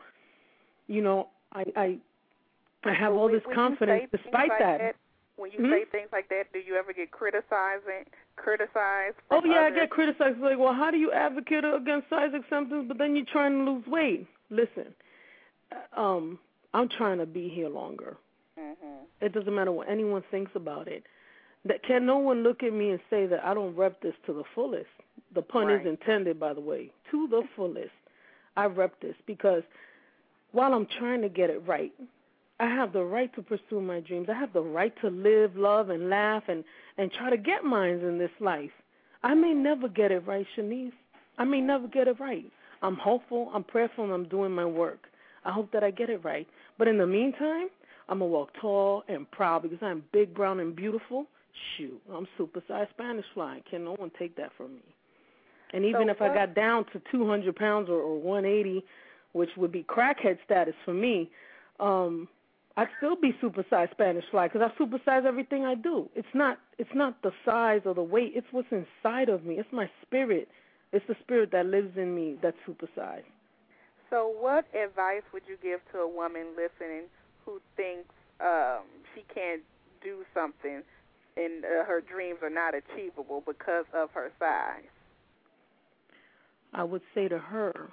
you know, I I I have So all this confidence despite like that. When you Mhm. say things like that, do you ever get criticizing, criticized? Oh yeah, I get criticized. Like, well, how do you advocate against size acceptance, but then you're trying to lose weight? Listen, uh, um, I'm trying to be here longer. Mhm. It doesn't matter what anyone thinks about it. That can no one look at me and say that I don't rep this to the fullest. The pun Right. is intended, by the way, to the fullest. I rep this because while I'm trying to get it right, I have the right to pursue my dreams. I have the right to live, love, and laugh and and try to get mines in this life. I may never get it right, Chenese. I may never get it right. I'm hopeful, I'm prayerful, and I'm doing my work. I hope that I get it right. But in the meantime, I'm gonna walk tall and proud because I'm big, brown, and beautiful. Shoot, I'm super supersized Spanish fly. Can no one take that from me? And even So if I got down to 200 pounds or, or 180, which would be crackhead status for me, um, I'd still be supersized Spanish fly because I supersize everything I do. It's not it's not the size or the weight. It's what's inside of me. It's my spirit. It's the spirit that lives in me that's supersized. So, what advice would you give to a woman listening who thinks um, she can't do something and uh, her dreams are not achievable because of her size? I would say to her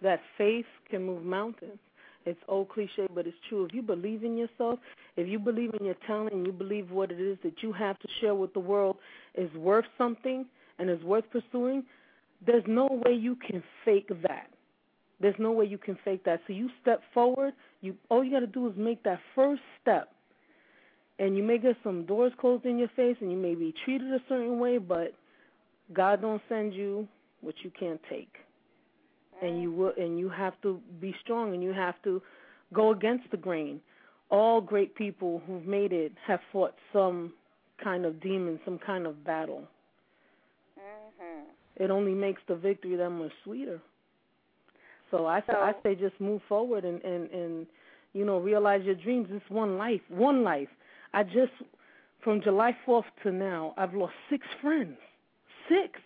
that faith can move mountains. It's old cliche, but it's true. If you believe in yourself, if you believe in your talent, and you believe what it is that you have to share with the world is worth something and is worth pursuing, there's no way you can fake that. There's no way you can fake that. So you step forward. You all you got to do is make that first step, and you may get some doors closed in your face, and you may be treated a certain way, but God don't send you what you can't take and you will and you have to be strong and you have to go against the grain. All great people who've made it have fought some kind of demon some kind of battle. Mm-hmm. it only makes the victory that much sweeter. So i say i say just move forward and and and you know realize your dreams. It's one life one life. I just from july 4th to now i've lost six friends. Six.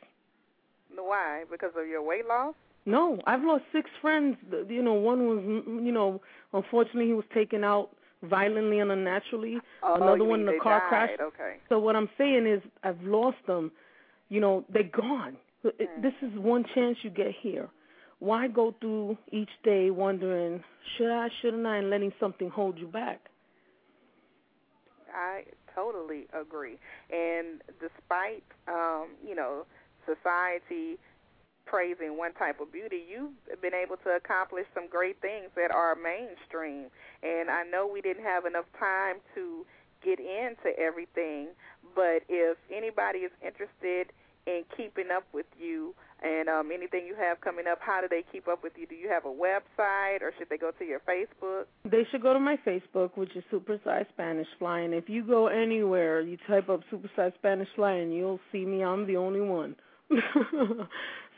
Why? Because of your weight loss? No, I've lost six friends. You know, one was, you know, unfortunately he was taken out violently and unnaturally. Oh, Another one in a car died. crash. Okay. So what I'm saying is, I've lost them. You know, they're gone. Mm. This is one chance you get here. Why go through each day wondering, should I, shouldn't I, and letting something hold you back? I totally agree. And despite, um, you know, society praising one type of beauty, you've been able to accomplish some great things that are mainstream. And I know we didn't have enough time to get into everything, but if anybody is interested in keeping up with you and um, anything you have coming up, how do they keep up with you? Do you have a website or should they go to your Facebook? They should go to my Facebook, which is Super Size Spanish Fly, and if you go anywhere, you type up Super Size Spanish Fly, and you'll see me. I'm the only one. [laughs]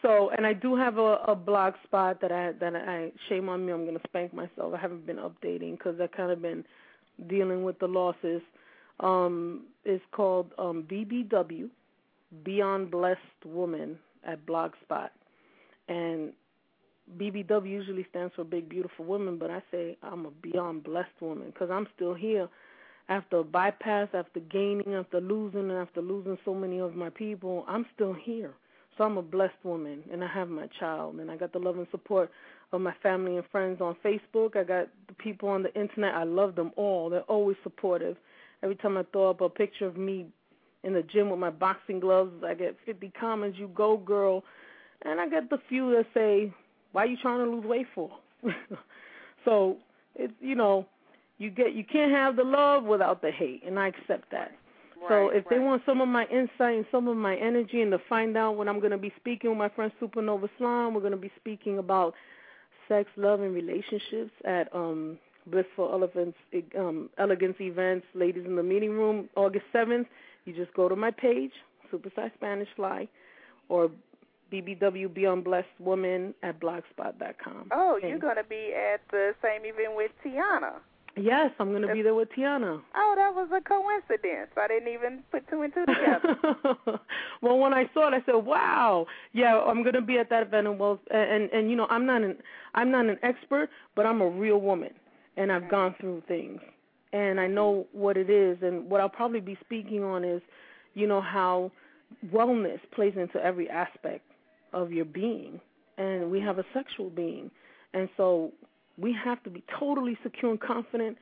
so, and I do have a, a blog spot that I that I shame on me. I'm gonna spank myself. I haven't been updating because I've kind of been dealing with the losses. Um, it's called um, BBW, Beyond Blessed Woman at Blogspot, and BBW usually stands for Big Beautiful Woman, but I say I'm a Beyond Blessed Woman because I'm still here after a bypass, after gaining, after losing, and after losing so many of my people. I'm still here. So I'm a blessed woman, and I have my child, and I got the love and support of my family and friends on Facebook. I got the people on the internet. I love them all. They're always supportive. Every time I throw up a picture of me in the gym with my boxing gloves, I get 50 comments, you go girl. And I get the few that say, why are you trying to lose weight for? [laughs] so it's, you know, you get you can't have the love without the hate, and I accept that. So Right, if they want some of my insight and some of my energy and to find out when I'm going to be speaking with my friend Supernova Slam, we're going to be speaking about sex, love, and relationships at um Blissful Elephants um, Elegance Events, Ladies in the Meeting Room, August 7th. You just go to my page, Super Size Spanish Fly, or BBW Beyond Blessed Woman at blogspot.com. Oh, you're going to be at the same event with Tionna. Yes, I'm going to be there with Tionna. Oh, that was a coincidence. I didn't even put two and two together. [laughs] well, when I saw it, I said, "Wow, yeah, I'm going to be at that event." And well, and and you know, I'm not an I'm not an expert, but I'm a real woman, and I've gone through things, and I know what it is. And what I'll probably be speaking on is, you know, how wellness plays into every aspect of your being, and we have a sexual being, and so we have to be totally secure and confident,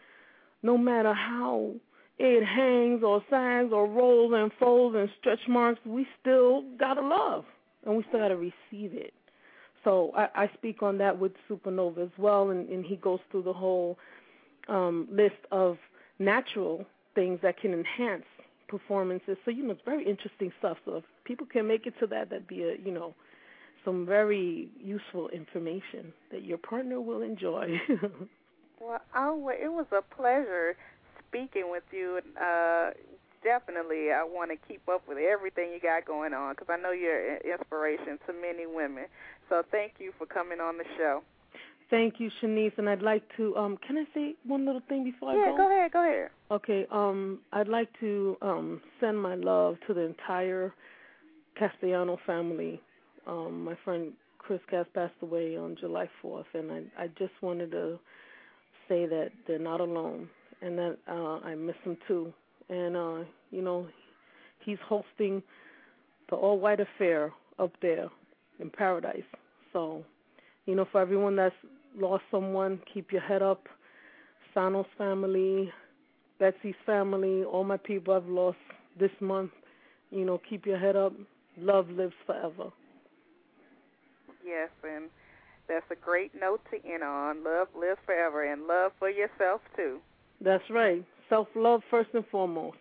no matter how it hangs or sags or rolls and folds and stretch marks, we still gotta love and we still gotta receive it. So I, I speak on that with Supernova as well, and, and he goes through the whole um, list of natural things that can enhance performances. So you know, it's very interesting stuff. So if people can make it to that, that'd be a you know some very useful information that your partner will enjoy. [laughs] Well, oh, it was a pleasure speaking with you. Uh, definitely, I want to keep up with everything you got going on because I know you're an inspiration to many women. So thank you for coming on the show. Thank you, Chenese, and I'd like to um can I say one little thing before I go? yeah, go? go ahead, go ahead. Okay, um I'd like to um send my love to the entire Castellano family. Um my friend Chris Cass passed away on July 4th and I I just wanted to say that they're not alone and that uh I miss him too. And uh you know, he's hosting the All White Affair up there in Paradise. So, you know, for everyone that's lost someone, keep your head up. Sano's family, Betsy's family, all my people I've lost this month, you know, keep your head up. Love lives forever. Yes, and that's a great note to end on. Love lives forever, and love for yourself too. That's right. Self love first and foremost.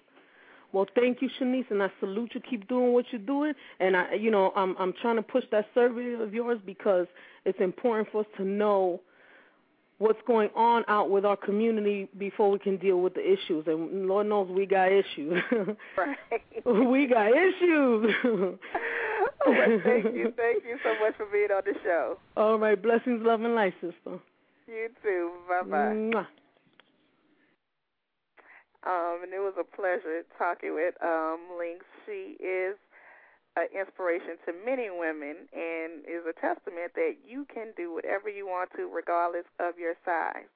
Well, thank you, Chenese, and I salute you. Keep doing what you're doing, and I, you know, I'm I'm trying to push that survey of yours because it's important for us to know what's going on out with our community before we can deal with the issues. And Lord knows we got issues. [laughs] Right. we got issues. [laughs] [laughs] well, thank you, thank you so much for being on the show. All right, blessings, love, and life, sister. You too. Bye bye. Um, and it was a pleasure talking with um, Lynx. She is an inspiration to many women and is a testament that you can do whatever you want to, regardless of your size.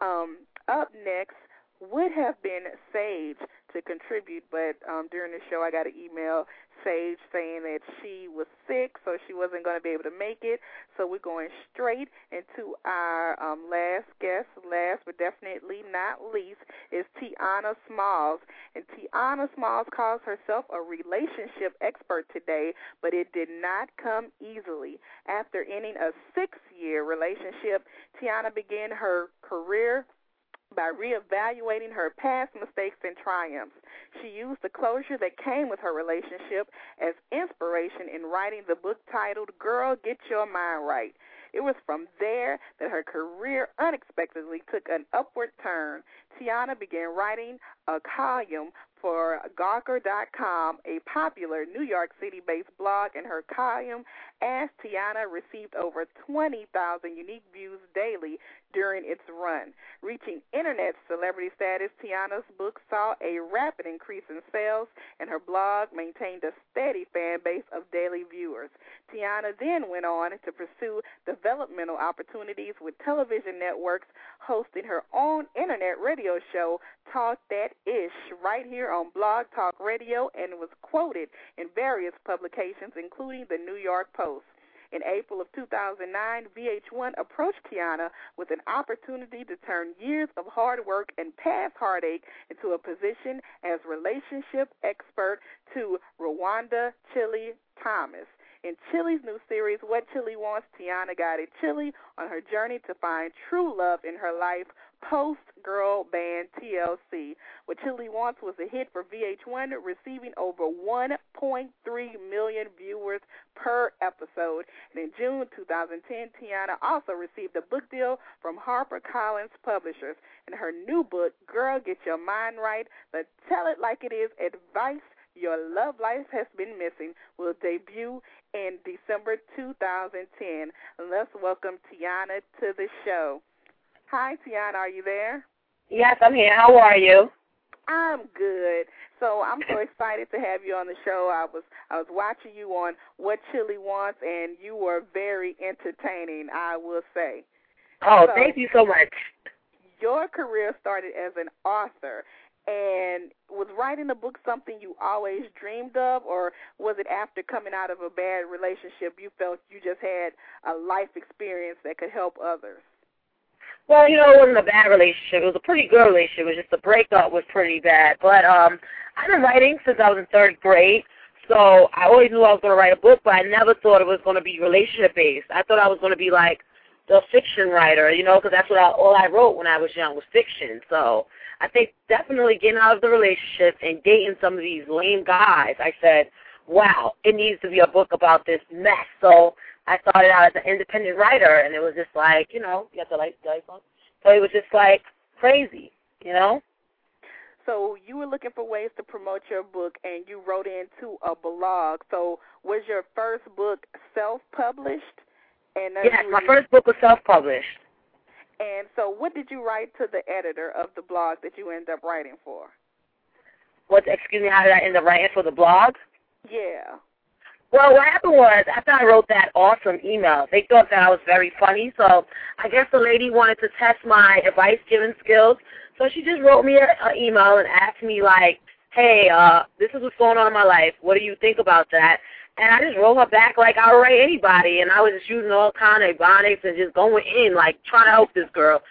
Um, up next would have been Sage to contribute, but um, during the show I got an email Sage saying that she was sick, so she wasn't going to be able to make it. So we're going straight into our um, last guest, last but definitely not least, is Tionna Smalls. And Tionna Smalls calls herself a relationship expert today, but it did not come easily. After ending a six year relationship, Tionna began her career by reevaluating her past mistakes and triumphs. She used the closure that came with her relationship as inspiration in writing the book titled Girl, Get Your Mind Right. It was from there that her career unexpectedly took an upward turn. Tionna began writing a column for Gawker.com, a popular New York City based blog, and her column, Ask Tionna, received over 20,000 unique views daily during its run. Reaching internet celebrity status, Tionna's book saw a rapid increase in sales, and her blog maintained a steady fan base of daily viewers. Tionna then went on to pursue developmental opportunities with television networks, hosting her own internet radio show, Talk That Ish, right here on Blog Talk Radio, and was quoted in various publications, including the New York Post. In April of 2009, VH1 approached Tionna with an opportunity to turn years of hard work and past heartache into a position as relationship expert to Rozonda Chilli Thomas. In Chilli's new series, What Chilli Wants, Tionna guided Chilli on her journey to find true love in her life post girl band TLC. What Chilli Wants was a hit for VH1, receiving over 1.3 million viewers per episode. And in June 2010, Tionna also received a book deal from HarperCollins Publishers. And her new book, Girl, Get Your Mind Right, the Tell It Like It Is Advice Your Love Life Has Been Missing, will debut in December 2010. Let's welcome Tionna to the show. Hi, Tionna, are you there? Yes, I'm here. How are you? I'm good. So I'm so excited to have you on the show. I was I was watching you on What Chilli Wants, and you were very entertaining. I will say. Oh, So- thank you so much. Your career started as an author, and was writing a book something you always dreamed of, or was it after coming out of a bad relationship you felt you just had a life experience that could help others? Well, you know, it wasn't a bad relationship. It was a pretty good relationship. It was just the breakup was pretty bad. But um I've been writing since I was in third grade. So I always knew I was going to write a book, but I never thought it was going to be relationship based. I thought I was going to be like the fiction writer, you know, because that's what I, all I wrote when I was young was fiction. So I think definitely getting out of the relationship and dating some of these lame guys, I said, wow, it needs to be a book about this mess. So I started out as an independent writer, and it was just like, you know, you light, the lights on. So it was just like crazy, you know. So you were looking for ways to promote your book, and you wrote into a blog. So was your first book self-published? And Yes, my first book was self-published. And so, what did you write to the editor of the blog that you ended up writing for? What? Excuse me. How did I end up writing for the blog? Yeah. Well, what happened was after I wrote that awesome email, they thought that I was very funny. So I guess the lady wanted to test my advice giving skills. So she just wrote me an email and asked me like, "Hey, uh, this is what's going on in my life. What do you think about that?" And I just wrote her back like I would write anybody, and I was just using all kind of ebonics and just going in like trying to help this girl.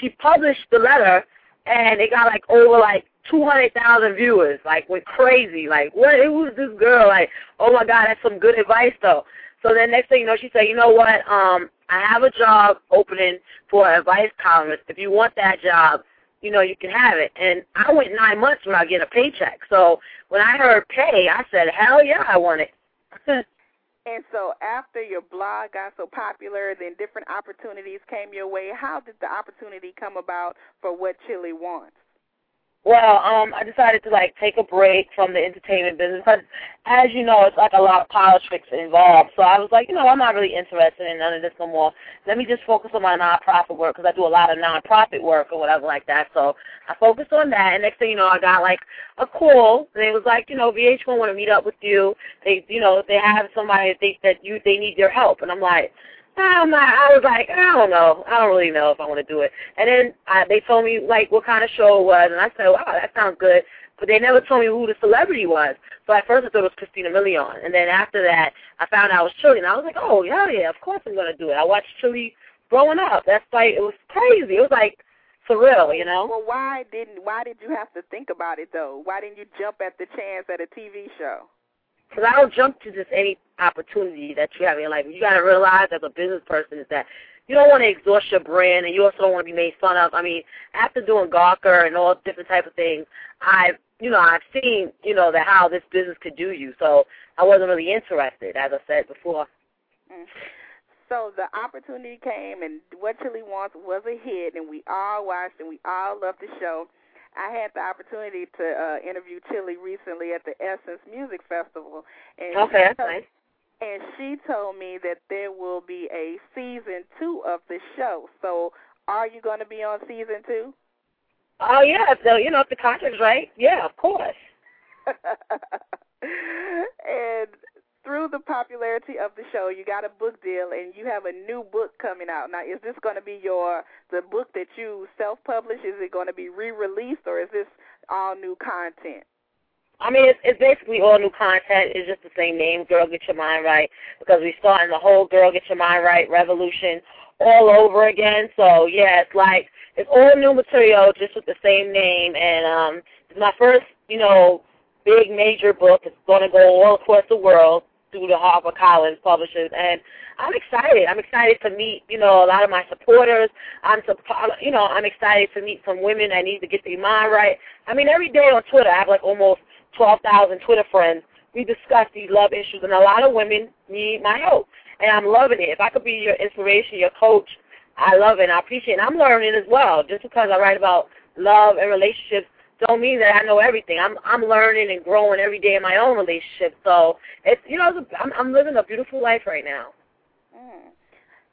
She published the letter, and it got like over like two hundred thousand viewers. Like went crazy. Like what? It was this girl? Like oh my god, that's some good advice though. So then next thing you know, she said, you know what? Um, I have a job opening for an advice columnist. If you want that job, you know you can have it. And I went nine months without getting a paycheck. So when I heard pay, I said, hell yeah, I want it. [laughs] And so, after your blog got so popular, then different opportunities came your way. How did the opportunity come about for what Chilli wants? Well, um, I decided to like take a break from the entertainment business because, as you know, it's like a lot of politics involved. So I was like, you know, I'm not really interested in none of this no more. Let me just focus on my nonprofit work because I do a lot of nonprofit work or whatever like that. So I focused on that, and next thing you know, I got like a call, and it was like, you know, VH1 want to meet up with you. They, you know, they have somebody that think that you they need your help, and I'm like. I'm not, I was like, I don't know. I don't really know if I want to do it. And then I, they told me like what kind of show it was, and I said, wow, that sounds good. But they never told me who the celebrity was. So at first I thought it was Christina Milian, and then after that I found out it was Chilli, and I was like, oh yeah, yeah, of course I'm gonna do it. I watched Chilli growing up. That's like it was crazy. It was like surreal, you know. Well, why didn't why did you have to think about it though? Why didn't you jump at the chance at a TV show? Because I don't jump to just any opportunity that you have in your life. You got to realize as a business person is that you don't want to exhaust your brand, and you also don't want to be made fun of. I mean, after doing Gawker and all different type of things, I've you know I've seen you know that how this business could do you. So I wasn't really interested, as I said before. Mm. So the opportunity came, and What Chilli Wants was a hit, and we all watched and we all loved the show. I had the opportunity to uh, interview Chilli recently at the Essence Music Festival, and Okay, she that's told- nice. and she told me that there will be a season two of the show. So, are you going to be on season two? Oh yeah, so you know if the contract's right, yeah, of course. [laughs] and through the popularity of the show, you got a book deal, and you have a new book coming out. Now, is this going to be your the book that you self-publish? Is it going to be re-released, or is this all new content? I mean, it's, it's basically all new content. It's just the same name, Girl Get Your Mind Right, because we're starting the whole Girl Get Your Mind Right revolution all over again. So yeah, it's like it's all new material, just with the same name. And um, it's my first, you know, big major book. It's going to go all across the world through the HarperCollins publishers, and I'm excited. I'm excited to meet, you know, a lot of my supporters. I'm, you know, I'm excited to meet some women that need to get their mind right. I mean, every day on Twitter, I have like almost 12,000 Twitter friends. We discuss these love issues, and a lot of women need my help, and I'm loving it. If I could be your inspiration, your coach, I love it. and I appreciate it. And I'm learning as well. Just because I write about love and relationships don't mean that I know everything. I'm I'm learning and growing every day in my own relationship. So it's you know it's a, I'm I'm living a beautiful life right now. Mm.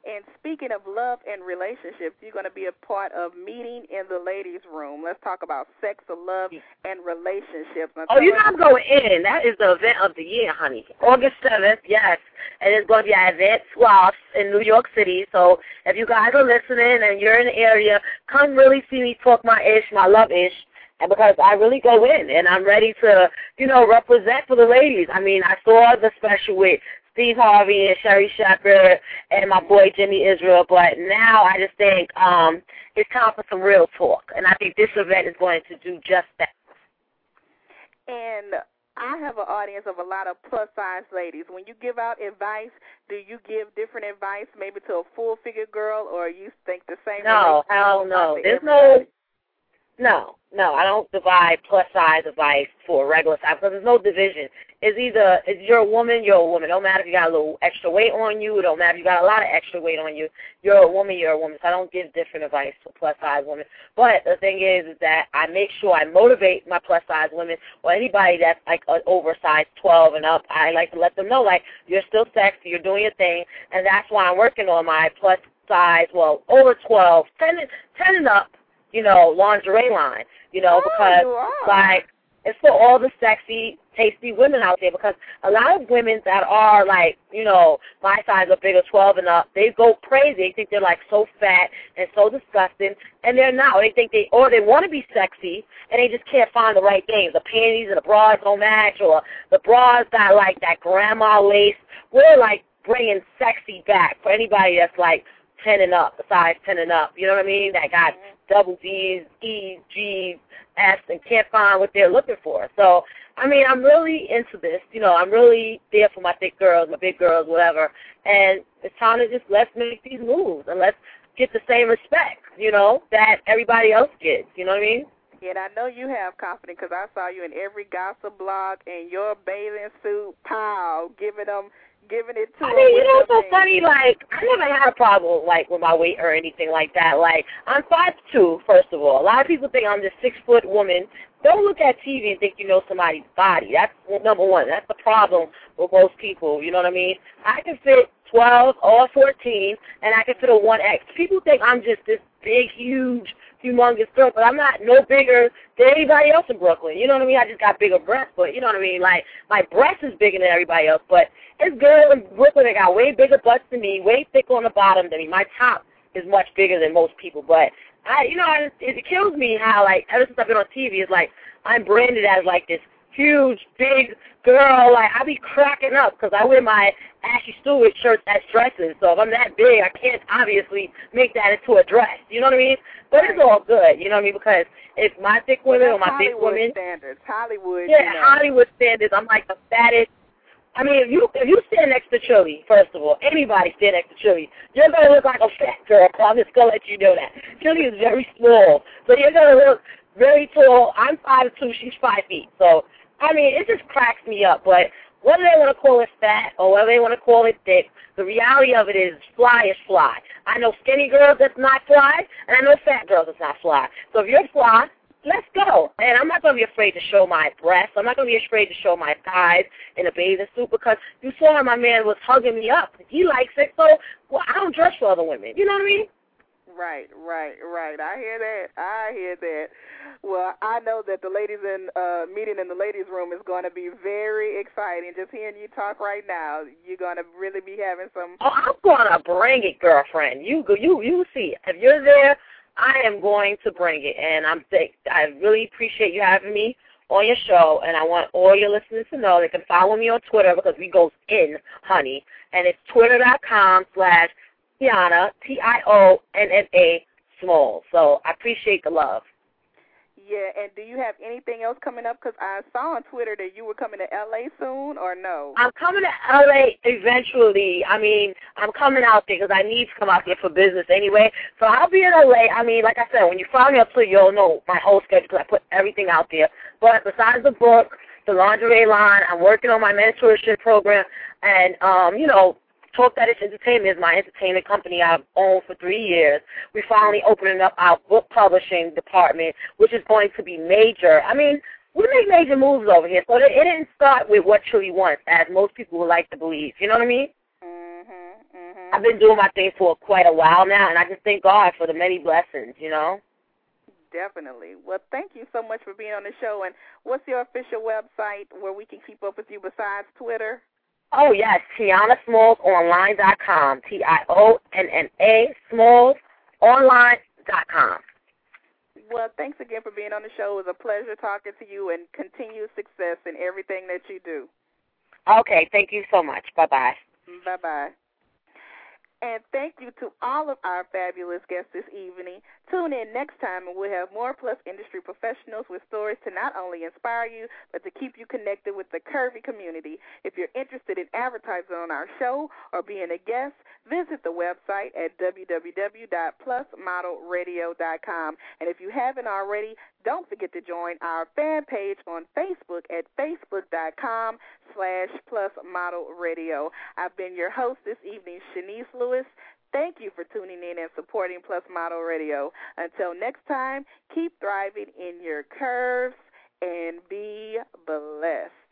And speaking of love and relationships, you're going to be a part of Meeting in the Ladies' Room. Let's talk about sex, love, and relationships. Oh, you know us- I'm going in. That is the event of the year, honey. August 7th, yes. And it's going to be at Event Swaps in New York City. So if you guys are listening and you're in the area, come really see me talk my ish, my love ish. And because I really go in and I'm ready to, you know, represent for the ladies. I mean, I saw the special with Steve Harvey and Sherri Shepherd and my boy Jimi Izrael, but now I just think um it's time for some real talk. And I think this event is going to do just that. And I have an audience of a lot of plus size ladies. When you give out advice, do you give different advice maybe to a full figure girl or you think the same No, hell no. There's everybody? no No, no, I don't divide plus size advice for regular size because there's no division. It's either if you're a woman, you're a woman. Don't matter if you got a little extra weight on you. It don't matter if you got a lot of extra weight on you. You're a woman. You're a woman. So I don't give different advice for plus size women. But the thing is, is that I make sure I motivate my plus size women or anybody that's like an oversized 12 and up. I like to let them know like you're still sexy. You're doing your thing, and that's why I'm working on my plus size. Well, over 12, 10, 10 and up you know, lingerie line, you know, Oh, because you like it's for all the sexy, tasty women out there because a lot of women that are like, you know, my size or bigger, 12 and up, they go crazy. They think they're like so fat and so disgusting, and they're not. Or They think they, or they want to be sexy, and they just can't find the right things. The panties and the bras don't match, or the bras got like that grandma lace. We're like bringing sexy back for anybody that's like 10 and up, size 10 and up. You know what I mean? That got mm-hmm. double D's, E's, G's, F's, and can't find what they're looking for. So, I mean, I'm really into this. You know, I'm really there for my thick girls, my big girls, whatever. And it's time to just let's make these moves and let's get the same respect, you know, that everybody else gets. You know what I mean? And I know you have confidence because I saw you in every gossip blog in your bathing suit, pile, giving them, giving it to I them mean, you know what's so thing. funny? Like, I never had a problem like with my weight or anything like that. Like, I'm five two, first of all. A lot of people think I'm this six foot woman. Don't look at TV and think you know somebody's body. That's number one. That's the problem with most people. You know what I mean? I can fit 12 or 14, and I can fit a 1X. People think I'm just this big, huge, humongous girl, but I'm not no bigger than anybody else in Brooklyn. You know what I mean? I just got bigger breasts, but you know what I mean? Like, my breast is bigger than everybody else, but it's girls in Brooklyn that got way bigger butts than me, way thicker on the bottom than me. My top is much bigger than most people, but I, you know, it, it kills me how like ever since I've been on TV, it's like I'm branded as like this huge, big girl. Like I be cracking up because I wear my Ashley Stewart shirts as dresses. So if I'm that big, I can't obviously make that into a dress. You know what I mean? But it's all good. You know what I mean? Because if my thick women or That's my big women, standards. Hollywood. yeah, you know. Hollywood standards, I'm like the fattest. I mean, if you if you stand next to Chilli, first of all, anybody stand next to Chilli, you're gonna look like a fat girl. I'm just gonna let you know that. Chilli is very small, so you're gonna look very tall. I'm five two, she's five feet. So I mean, it just cracks me up. But whether they want to call it fat or whether they want to call it thick, the reality of it is fly is fly. I know skinny girls that's not fly, and I know fat girls that's not fly. So if you're fly, let's go. And I'm not going to be afraid to show my breasts. I'm not going to be afraid to show my thighs in a bathing suit because you saw how my man was hugging me up. He likes it, so well, I don't dress for other women. You know what I mean? Right, right, right. I hear that. I hear that. Well, I know that the ladies in uh meeting in the ladies' room is going to be very exciting. Just hearing you talk right now, you're going to really be having some. Oh, I'm gonna bring it, girlfriend. You go, you you see. If you're there, I am going to bring it, and I'm think I really appreciate you having me on your show, and I want all your listeners to know they can follow me on Twitter because we goes in, honey, and it's twitter.com slash Tionna T I O N N A Small. So I appreciate the love. Yeah, and do you have anything else coming up? Because I saw on Twitter that you were coming to LA soon, or no? I'm coming to LA eventually. I mean, I'm coming out there because I need to come out there for business anyway. So I'll be in LA. I mean, like I said, when you follow me up Twitter, you'll know my whole schedule because I put everything out there. But besides the book, the lingerie line, I'm working on my mentorship program, and um, you know, Talk That Ish Entertainment is my entertainment company I've owned for three years. We're finally opening up our book publishing department, which is going to be major. I mean, we make major moves over here, so it didn't start with what Chilli wants, as most people would like to believe. You know what I mean? Mhm, mhm. I've been doing my thing for quite a while now, and I just thank God for the many blessings, you know? Definitely. Well, thank you so much for being on the show. And what's your official website where we can keep up with you besides Twitter? Oh, yes, TionnaSmallsOnline.com. T-I-O-N-N-A SmallsOnline.com. Well, thanks again for being on the show. It was a pleasure talking to you and continued success in everything that you do. Okay, thank you so much. Bye-bye. Bye bye. And thank you to all of our fabulous guests this evening. Tune in next time and we'll have more Plus industry professionals with stories to not only inspire you, but to keep you connected with the curvy community. If you're interested in advertising on our show or being a guest, visit the website at www.plusmodelradio.com. And if you haven't already, don't forget to join our fan page on Facebook at facebook.com slash plusmodelradio. I've been your host this evening, Chenese Lewis. Thank you for tuning in and supporting Plus Model Radio. Until next time, keep thriving in your curves and be blessed.